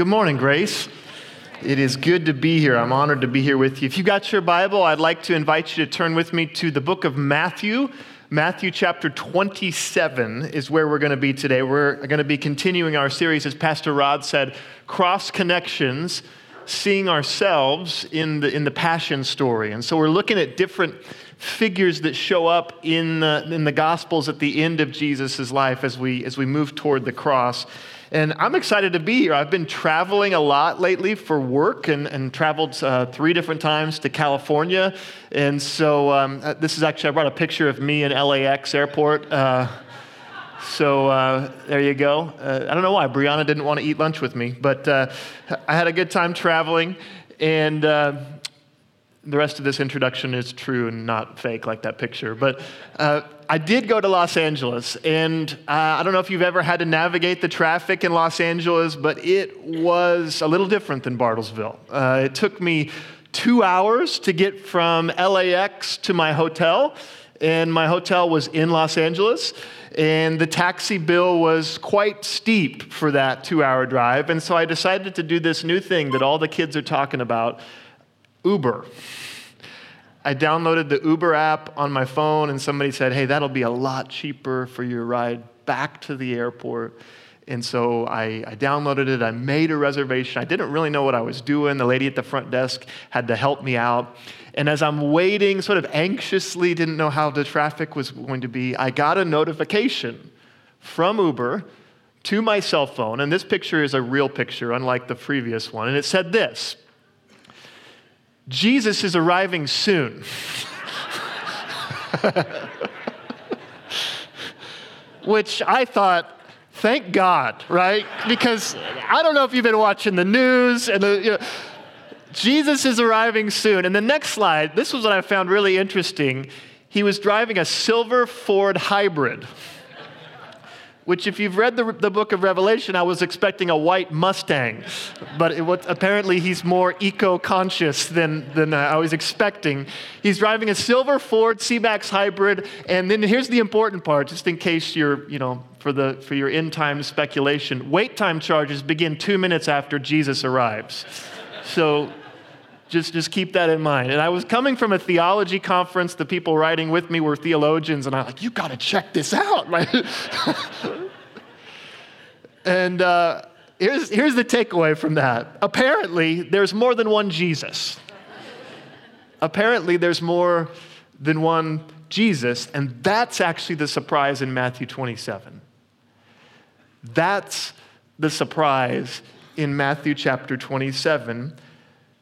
Good morning, Grace. It is good to be here. I'm honored to be here with you. If you got your Bible, I'd like to invite you to turn with me to the book of Matthew. Matthew chapter 27 is where we're going to be today. We're going to be continuing our series, as Pastor Rod said, Cross Connections, seeing ourselves in the, in the Passion story. And so we're looking at different figures that show up in the, in the Gospels at the end of Jesus' life as we, as we move toward the cross. And I'm excited to be here. I've been traveling a lot lately for work and, and traveled uh, three different times to California. And so um, uh, this is actually, I brought a picture of me in LAX airport. Uh, so uh, there you go. Uh, I don't know why Brianna didn't want to eat lunch with me, but uh, I had a good time traveling. And the rest of this introduction is true and not fake like that picture. But uh, I did go to Los Angeles, and uh, I don't know if you've ever had to navigate the traffic in Los Angeles, but it was a little different than Bartlesville. Uh, it took me two hours to get from LAX to my hotel, and my hotel was in Los Angeles. And the taxi bill was quite steep for that two hour drive. And so I decided to do this new thing that all the kids are talking about Uber. I downloaded the Uber app on my phone, and somebody said, Hey, that'll be a lot cheaper for your ride back to the airport. And so I, I, downloaded it. I made a reservation. I didn't really know what I was doing. The lady at the front desk had to help me out. And as I'm waiting, sort of anxiously, didn't know how the traffic was going to be, I got a notification from Uber to my cell phone. And this picture is a real picture, unlike the previous one. And it said this Jesus is arriving soon. Which I thought, thank God, right? Because I don't know if you've been watching the news and the, you know, Jesus is arriving soon. And the next slide, this was what I found really interesting. He was driving a silver Ford hybrid which, if you've read the, the book of Revelation, I was expecting a white Mustang. But it, apparently, he's more eco conscious than, than I was expecting. He's driving a silver Ford C Max hybrid. And then here's the important part, just in case you're, you know, for, the, for your end time speculation wait time charges begin two minutes after Jesus arrives. So just, just keep that in mind. And I was coming from a theology conference. The people writing with me were theologians, and I'm like, you got to check this out. And uh, here's, here's the takeaway from that. Apparently, there's more than one Jesus. Apparently, there's more than one Jesus, and that's actually the surprise in Matthew 27. That's the surprise in Matthew chapter 27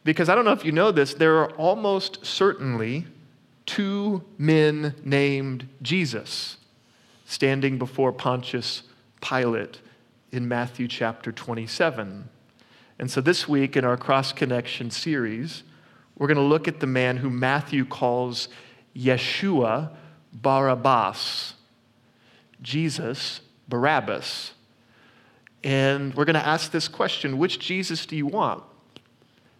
because I don't know if you know this, there are almost certainly two men named Jesus standing before Pontius Pilate in Matthew chapter 27. And so this week in our Cross Connection series, we're going to look at the man who Matthew calls Yeshua Barabbas, Jesus Barabbas. And we're going to ask this question which Jesus do you want?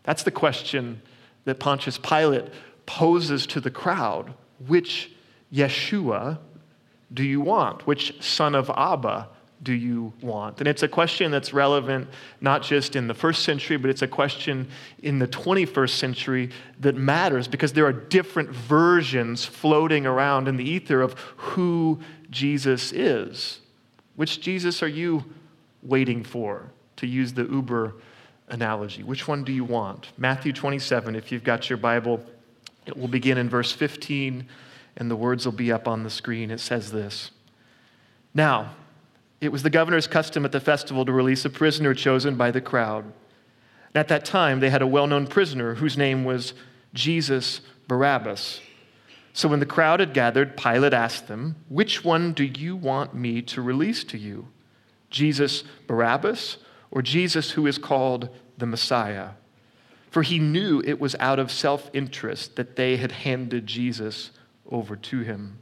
That's the question that Pontius Pilate poses to the crowd. Which Yeshua do you want? Which son of Abba do you want? And it's a question that's relevant not just in the first century, but it's a question in the 21st century that matters because there are different versions floating around in the ether of who Jesus is. Which Jesus are you waiting for, to use the Uber analogy. Which one do you want? Matthew 27, if you've got your Bible, it will begin in verse 15, and the words will be up on the screen. It says this Now, it was the governor's custom at the festival to release a prisoner chosen by the crowd. And at that time, they had a well known prisoner whose name was Jesus Barabbas. So when the crowd had gathered, Pilate asked them, Which one do you want me to release to you? Jesus Barabbas or Jesus who is called the Messiah. For he knew it was out of self interest that they had handed Jesus over to him.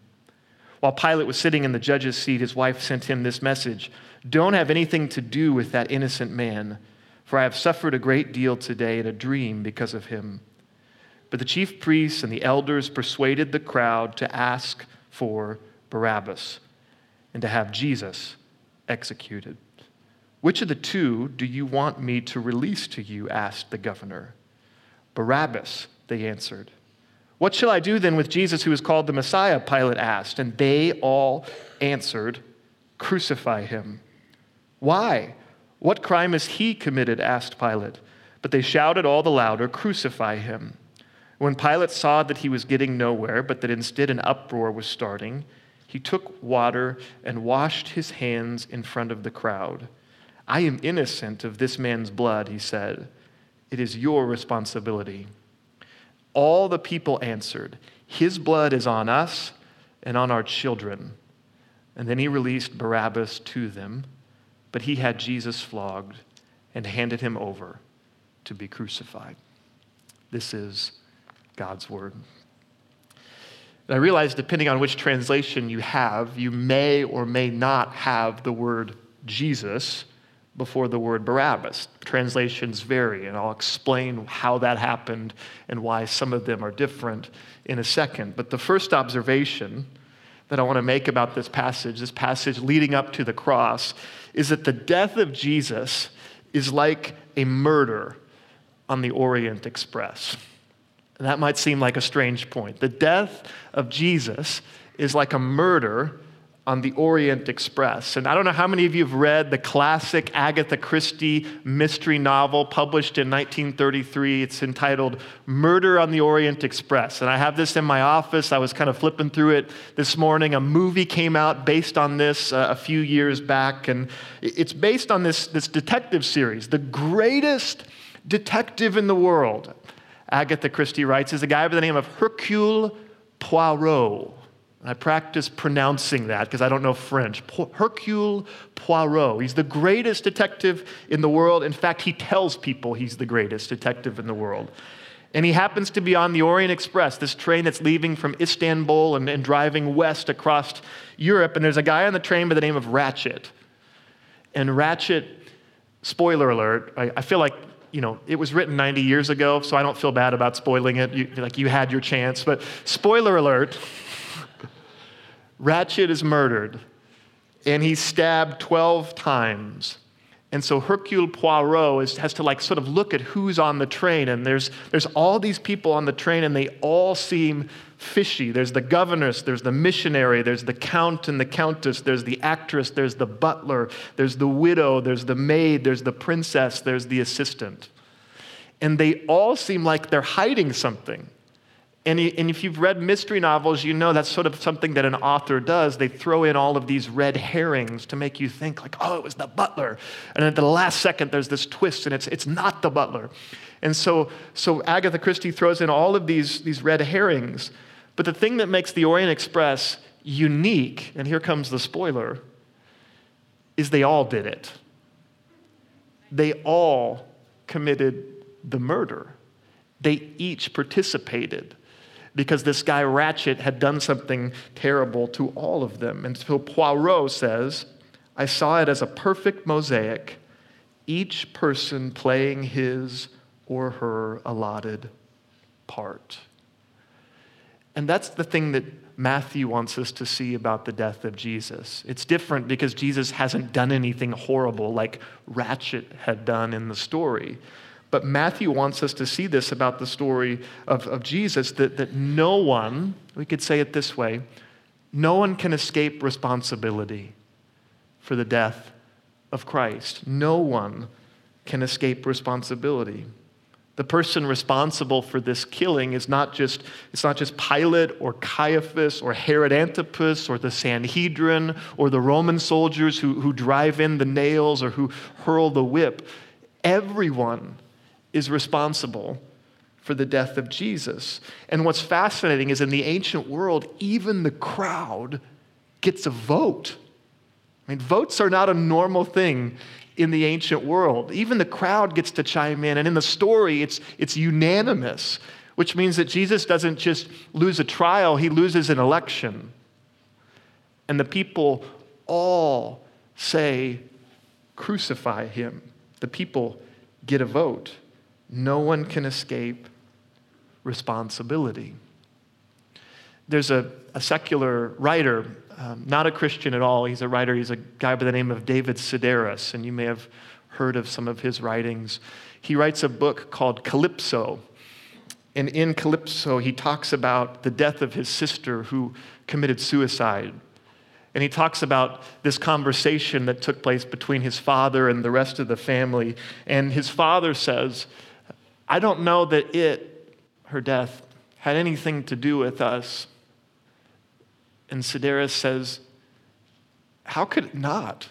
While Pilate was sitting in the judge's seat, his wife sent him this message Don't have anything to do with that innocent man, for I have suffered a great deal today in a dream because of him. But the chief priests and the elders persuaded the crowd to ask for Barabbas and to have Jesus executed. Which of the two do you want me to release to you? asked the governor. Barabbas, they answered. What shall I do then with Jesus who is called the Messiah? Pilate asked. And they all answered, Crucify him. Why? What crime has he committed? asked Pilate. But they shouted all the louder, Crucify him. When Pilate saw that he was getting nowhere, but that instead an uproar was starting, he took water and washed his hands in front of the crowd. I am innocent of this man's blood, he said. It is your responsibility. All the people answered, His blood is on us and on our children. And then he released Barabbas to them, but he had Jesus flogged and handed him over to be crucified. This is God's word. And I realize, depending on which translation you have, you may or may not have the word Jesus before the word Barabbas. Translations vary, and I'll explain how that happened and why some of them are different in a second. But the first observation that I want to make about this passage, this passage leading up to the cross, is that the death of Jesus is like a murder on the Orient Express. And that might seem like a strange point. The death of Jesus is like a murder on the Orient Express. And I don't know how many of you have read the classic Agatha Christie mystery novel published in 1933. It's entitled Murder on the Orient Express. And I have this in my office. I was kind of flipping through it this morning. A movie came out based on this uh, a few years back. And it's based on this, this detective series, the greatest detective in the world. Agatha Christie writes, is a guy by the name of Hercule Poirot. I practice pronouncing that because I don't know French. Hercule Poirot. He's the greatest detective in the world. In fact, he tells people he's the greatest detective in the world. And he happens to be on the Orient Express, this train that's leaving from Istanbul and, and driving west across Europe. And there's a guy on the train by the name of Ratchett. And Ratchett, spoiler alert, I, I feel like you know, it was written 90 years ago, so I don't feel bad about spoiling it. You, like you had your chance. But spoiler alert Ratchett is murdered, and he's stabbed 12 times. And so Hercule Poirot is, has to like sort of look at who's on the train, and there's, there's all these people on the train, and they all seem fishy. There's the governess, there's the missionary, there's the count and the countess, there's the actress, there's the butler, there's the widow, there's the maid, there's the princess, there's the assistant. And they all seem like they're hiding something. And, if you've read mystery novels, you know that's sort of something that an author does. They throw in all of these red herrings to make you think, like, oh, it was the butler. And at the last second, there's this twist, and it's, it's not the butler. And so, so Agatha Christie throws in all of these, these red herrings. But the thing that makes the Orient Express unique, and here comes the spoiler, is they all did it. They all committed the murder. They each participated because this guy Ratchett had done something terrible to all of them. And so Poirot says, I saw it as a perfect mosaic, each person playing his or her allotted part. And that's the thing that Matthew wants us to see about the death of Jesus. It's different because Jesus hasn't done anything horrible like Ratchett had done in the story. But Matthew wants us to see this about the story of, of Jesus that, that no one, we could say it this way, no one can escape responsibility for the death of Christ. No one can escape responsibility. The person responsible for this killing is not just, it's not just Pilate or Caiaphas or Herod Antipas or the Sanhedrin or the Roman soldiers who, who drive in the nails or who hurl the whip. Everyone is responsible for the death of Jesus. And what's fascinating is in the ancient world, even the crowd gets a vote. I mean, votes are not a normal thing in the ancient world. Even the crowd gets to chime in. And in the story, it's, it's unanimous, which means that Jesus doesn't just lose a trial, he loses an election. And the people all say, Crucify him. The people get a vote. No one can escape responsibility. There's a, a secular writer um, not a Christian at all. He's a writer, he's a guy by the name of David Sedaris, and you may have heard of some of his writings. He writes a book called Calypso. And in Calypso, he talks about the death of his sister who committed suicide. And he talks about this conversation that took place between his father and the rest of the family. And his father says, I don't know that it, her death, had anything to do with us. And Sedaris says, How could it not?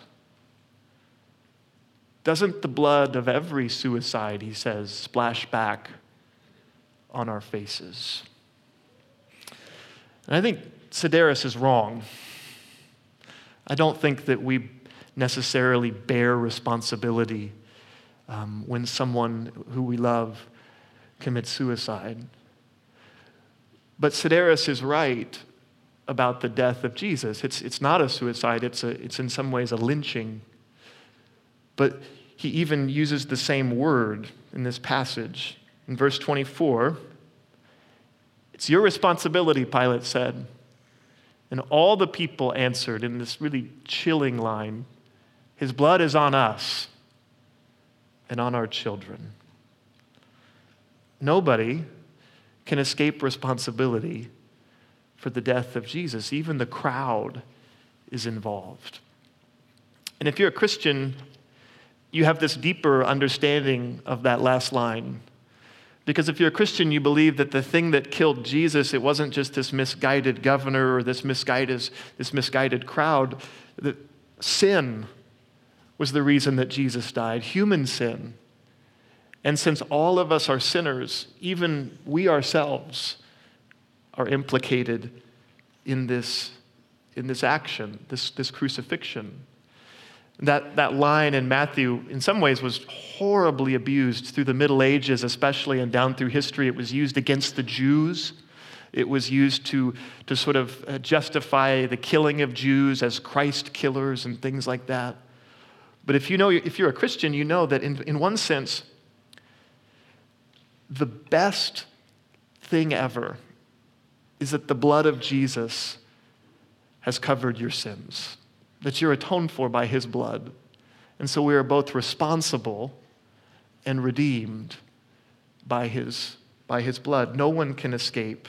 Doesn't the blood of every suicide, he says, splash back on our faces? And I think Sedaris is wrong. I don't think that we necessarily bear responsibility um, when someone who we love commits suicide. But Sedaris is right about the death of Jesus. It's, it's not a suicide, it's, a, it's in some ways a lynching. But he even uses the same word in this passage. In verse 24, it's your responsibility, Pilate said. And all the people answered in this really chilling line His blood is on us and on our children. Nobody can escape responsibility for the death of Jesus. Even the crowd is involved. And if you're a Christian, you have this deeper understanding of that last line. Because if you're a Christian, you believe that the thing that killed Jesus, it wasn't just this misguided governor or this misguided, this misguided crowd. That sin was the reason that Jesus died, human sin. And since all of us are sinners, even we ourselves are implicated in this, in this action, this, this crucifixion. That, that line in Matthew, in some ways, was horribly abused through the Middle Ages, especially, and down through history. It was used against the Jews. It was used to, to sort of uh, justify the killing of Jews as Christ killers and things like that. But if, you know, if you're a Christian, you know that in, in one sense, the best thing ever is that the blood of Jesus has covered your sins, that you're atoned for by his blood. And so we are both responsible and redeemed by his, by his blood. No one can escape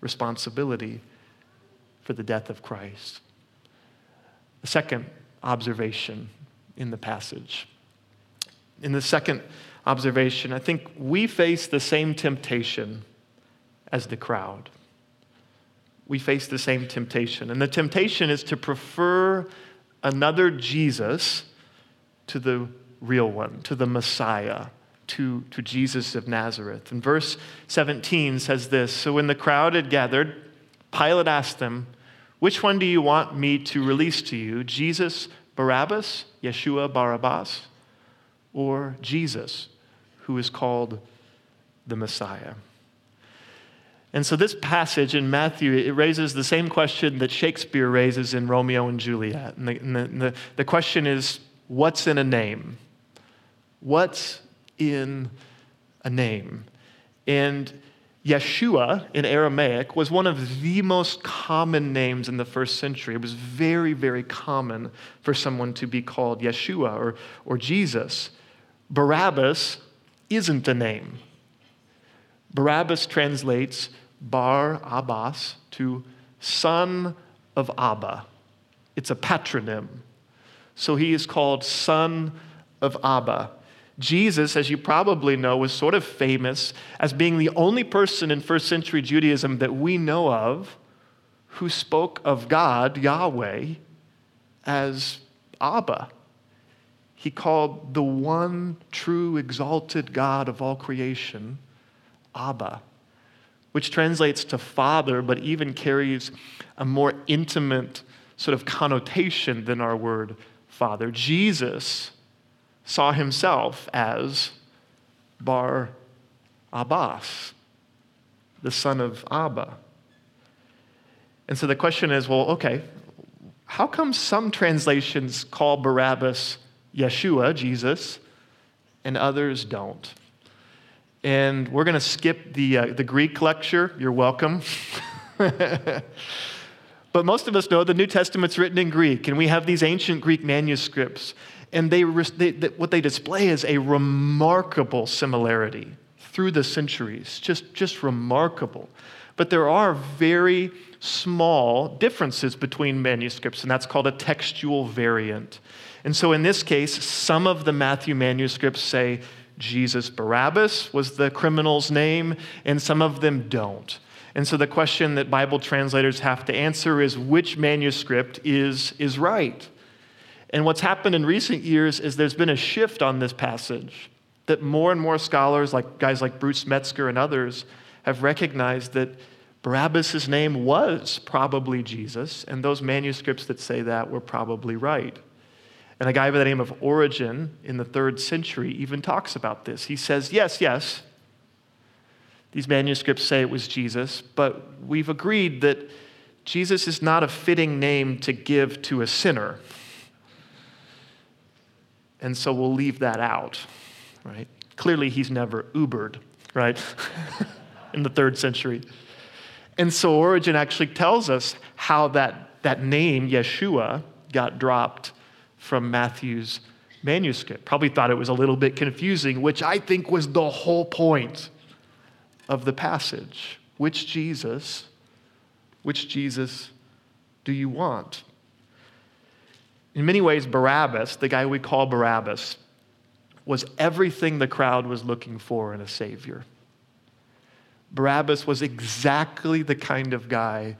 responsibility for the death of Christ. The second observation in the passage. In the second observation. I think we face the same temptation as the crowd. We face the same temptation. And the temptation is to prefer another Jesus to the real one, to the Messiah, to, to Jesus of Nazareth. And verse 17 says this So when the crowd had gathered, Pilate asked them, Which one do you want me to release to you, Jesus, Barabbas, Yeshua, Barabbas? or Jesus, who is called the Messiah. And so this passage in Matthew, it raises the same question that Shakespeare raises in Romeo and Juliet. And the, and the, the, the question is, what's in a name? What's in a name? And Yeshua in Aramaic was one of the most common names in the first century. It was very, very common for someone to be called Yeshua or, or Jesus. Barabbas isn't a name. Barabbas translates Bar Abbas to son of Abba. It's a patronym. So he is called son of Abba. Jesus, as you probably know, was sort of famous as being the only person in first century Judaism that we know of who spoke of God, Yahweh, as Abba he called the one true exalted God of all creation Abba, which translates to father, but even carries a more intimate sort of connotation than our word father. Jesus saw himself as Bar Abbas, the son of Abba. And so the question is well, okay, how come some translations call Barabbas Yeshua, Jesus, and others don't. And we're going to skip the, uh, the Greek lecture. You're welcome. But most of us know the New Testament's written in Greek, and we have these ancient Greek manuscripts. And they, they, they, what they display is a remarkable similarity through the centuries, just, just remarkable. But there are very small differences between manuscripts, and that's called a textual variant. And so in this case, some of the Matthew manuscripts say Jesus Barabbas was the criminal's name, and some of them don't. And so the question that Bible translators have to answer is which manuscript is, is right? And what's happened in recent years is there's been a shift on this passage that more and more scholars, like guys like Bruce Metzger and others, have recognized that Barabbas' name was probably Jesus, and those manuscripts that say that were probably right. And a guy by the name of Origen in the third century even talks about this. He says, Yes, yes, these manuscripts say it was Jesus, but we've agreed that Jesus is not a fitting name to give to a sinner. And so we'll leave that out, right? Clearly, he's never Ubered, right? in the third century. And so Origen actually tells us how that, that name, Yeshua, got dropped from Matthew's manuscript. Probably thought it was a little bit confusing, which I think was the whole point of the passage. Which Jesus, which Jesus do you want? In many ways, Barabbas, the guy we call Barabbas, was everything the crowd was looking for in a Savior. Barabbas was exactly the kind of guy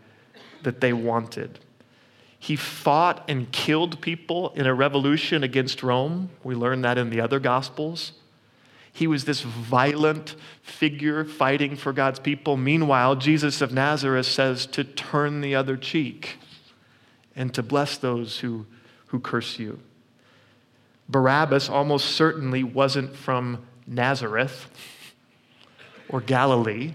that they wanted. He fought and killed people in a revolution against Rome. We learn that in the other Gospels. He was this violent figure fighting for God's people. Meanwhile, Jesus of Nazareth says to turn the other cheek and to bless those who, who curse you. Barabbas almost certainly wasn't from Nazareth or Galilee,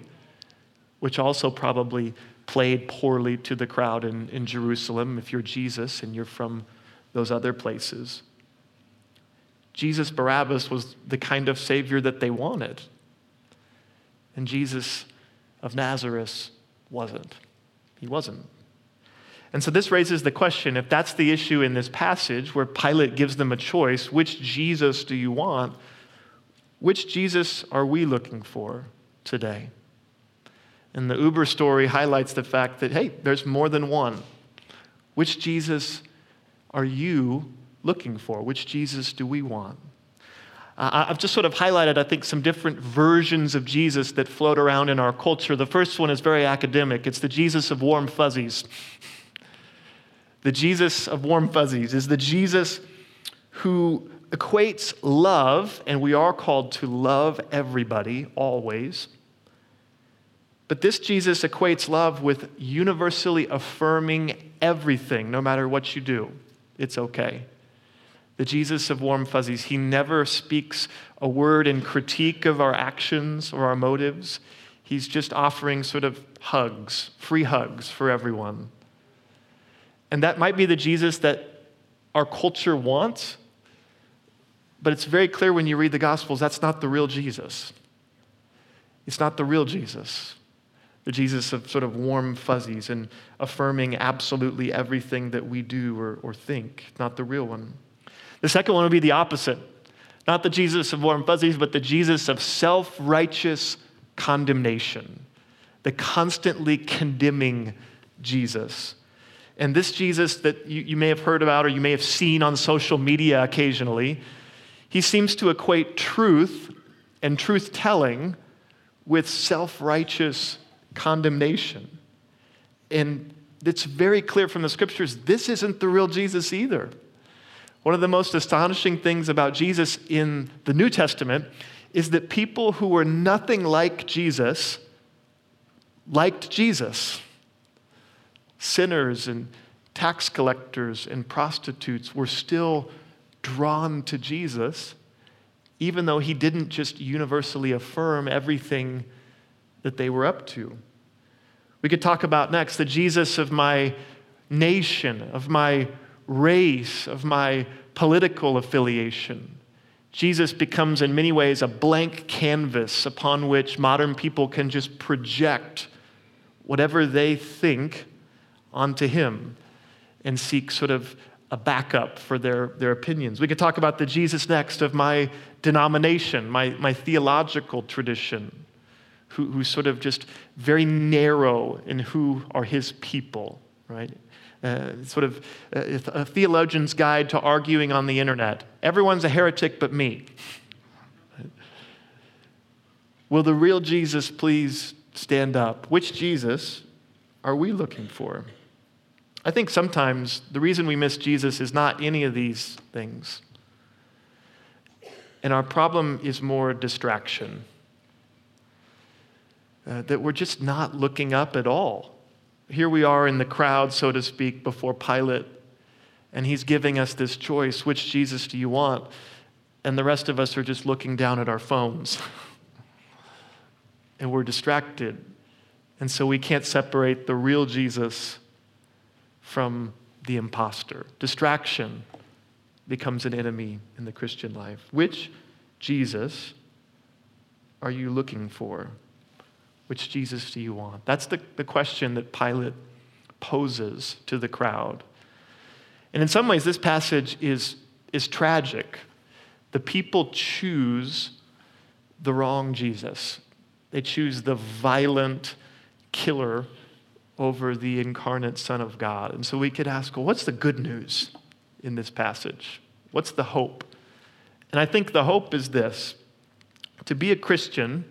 which also probably played poorly to the crowd in, in Jerusalem if you're Jesus and you're from those other places. Jesus Barabbas was the kind of Savior that they wanted. And Jesus of Nazareth wasn't. He wasn't. And so this raises the question if that's the issue in this passage where Pilate gives them a choice, which Jesus do you want? Which Jesus are we looking for today? And the Uber story highlights the fact that, hey, there's more than one. Which Jesus are you looking for? Which Jesus do we want? Uh, I've just sort of highlighted, I think, some different versions of Jesus that float around in our culture. The first one is very academic it's the Jesus of warm fuzzies. the Jesus of warm fuzzies is the Jesus who equates love, and we are called to love everybody always, but this Jesus equates love with universally affirming everything, no matter what you do. It's okay. The Jesus of warm fuzzies, he never speaks a word in critique of our actions or our motives. He's just offering sort of hugs, free hugs for everyone. And that might be the Jesus that our culture wants, but it's very clear when you read the Gospels that's not the real Jesus. It's not the real Jesus the Jesus of sort of warm fuzzies and affirming absolutely everything that we do or, or think, not the real one. The second one would be the opposite. Not the Jesus of warm fuzzies, but the Jesus of self righteous condemnation, the constantly condemning Jesus. And this Jesus that you, you may have heard about or you may have seen on social media occasionally, he seems to equate truth and truth telling with self righteous condemnation. And it's very clear from the scriptures this isn't the real Jesus either. One of the most astonishing things about Jesus in the New Testament is that people who were nothing like Jesus liked Jesus. Sinners and tax collectors and prostitutes were still drawn to Jesus, even though he didn't just universally affirm everything that they were up to. We could talk about next the Jesus of my nation, of my race, of my political affiliation. Jesus becomes, in many ways, a blank canvas upon which modern people can just project whatever they think onto him and seek sort of a backup for their, their opinions. We could talk about the Jesus next of my denomination, my, my theological tradition, who, who's sort of just very narrow in who are his people, right? Uh, sort of a, uh, a theologian's guide to arguing on the internet. Everyone's a heretic but me. Will the real Jesus please stand up? Which Jesus are we looking for? I think sometimes the reason we miss Jesus is not any of these things. And our problem is more distraction. Uh, that we're just not looking up at all. Here we are in the crowd, so to speak, before Pilate, and he's giving us this choice which Jesus do you want? And the rest of us are just looking down at our phones. and we're distracted. And so we can't separate the real Jesus from the impostor. Distraction becomes an enemy in the Christian life. Which Jesus are you looking for? Which Jesus do you want? That's the, the question that Pilate poses to the crowd. And in some ways, this passage is, is tragic. The people choose the wrong Jesus. They choose the violent killer over the incarnate Son of God. And so we could ask, well, what's the good news in this passage? What's the hope? And I think the hope is this to be a Christian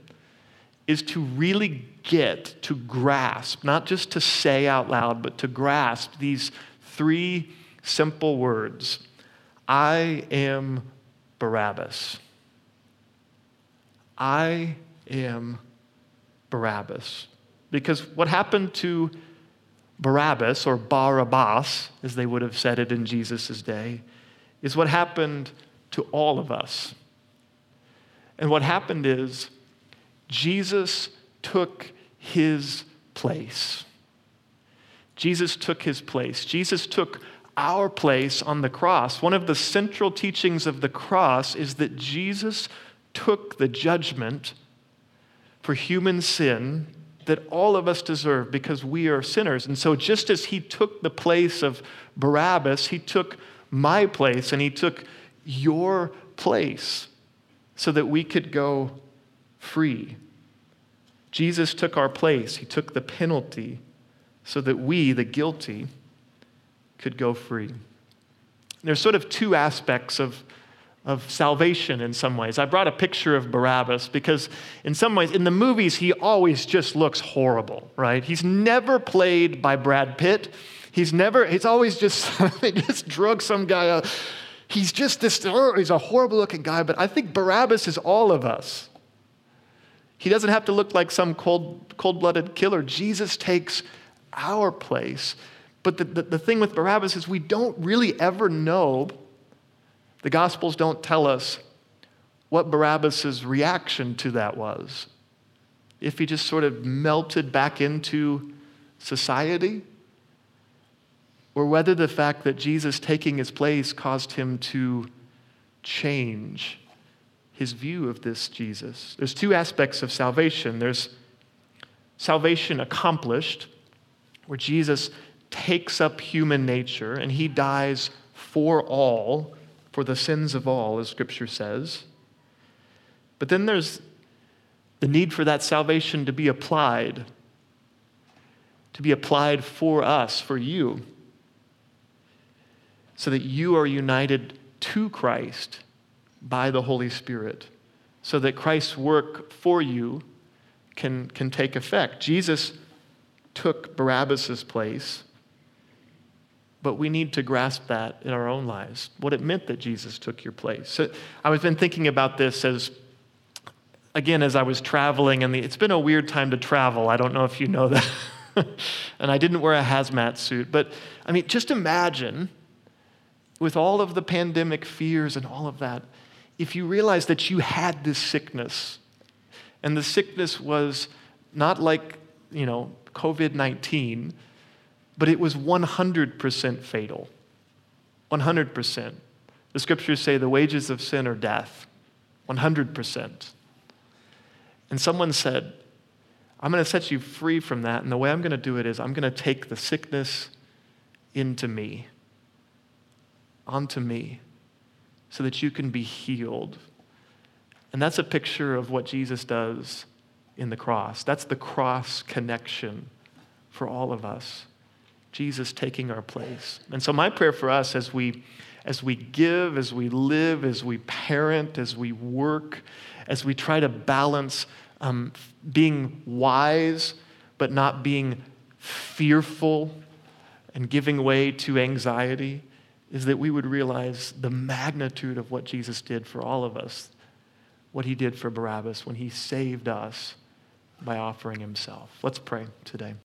is to really get, to grasp, not just to say out loud, but to grasp these three simple words I am Barabbas. I am Barabbas. Because what happened to Barabbas, or Barabbas, as they would have said it in Jesus' day, is what happened to all of us. And what happened is Jesus took his place. Jesus took his place. Jesus took our place on the cross. One of the central teachings of the cross is that Jesus took the judgment for human sin that all of us deserve because we are sinners. And so, just as he took the place of Barabbas, he took my place and he took your place so that we could go free. Jesus took our place, he took the penalty so that we, the guilty, could go free. There's sort of two aspects of of salvation in some ways. I brought a picture of Barabbas because, in some ways, in the movies, he always just looks horrible, right? He's never played by Brad Pitt. He's never, he's always just, they just drug some guy out. He's just this, oh, he's a horrible looking guy, but I think Barabbas is all of us. He doesn't have to look like some cold, cold-blooded killer. Jesus takes our place. But the, the, the thing with Barabbas is we don't really ever know the Gospels don't tell us what Barabbas' reaction to that was. If he just sort of melted back into society, or whether the fact that Jesus taking his place caused him to change his view of this Jesus. There's two aspects of salvation there's salvation accomplished, where Jesus takes up human nature and he dies for all for the sins of all, as Scripture says. But then there's the need for that salvation to be applied, to be applied for us, for you, so that you are united to Christ by the Holy Spirit, so that Christ's work for you can, can take effect. Jesus took Barabbas' place but we need to grasp that in our own lives, what it meant that Jesus took your place. So I've been thinking about this as, again, as I was traveling, and the, it's been a weird time to travel. I don't know if you know that. and I didn't wear a hazmat suit. But I mean, just imagine with all of the pandemic fears and all of that, if you realized that you had this sickness, and the sickness was not like, you know, COVID 19 but it was 100% fatal. 100%. The scriptures say the wages of sin are death. 100%. And someone said, I'm going to set you free from that. And the way I'm going to do it is I'm going to take the sickness into me, onto me, so that you can be healed. And that's a picture of what Jesus does in the cross. That's the cross connection for all of us. Jesus taking our place. And so, my prayer for us as we, as we give, as we live, as we parent, as we work, as we try to balance um, being wise but not being fearful and giving way to anxiety, is that we would realize the magnitude of what Jesus did for all of us, what he did for Barabbas when he saved us by offering himself. Let's pray today.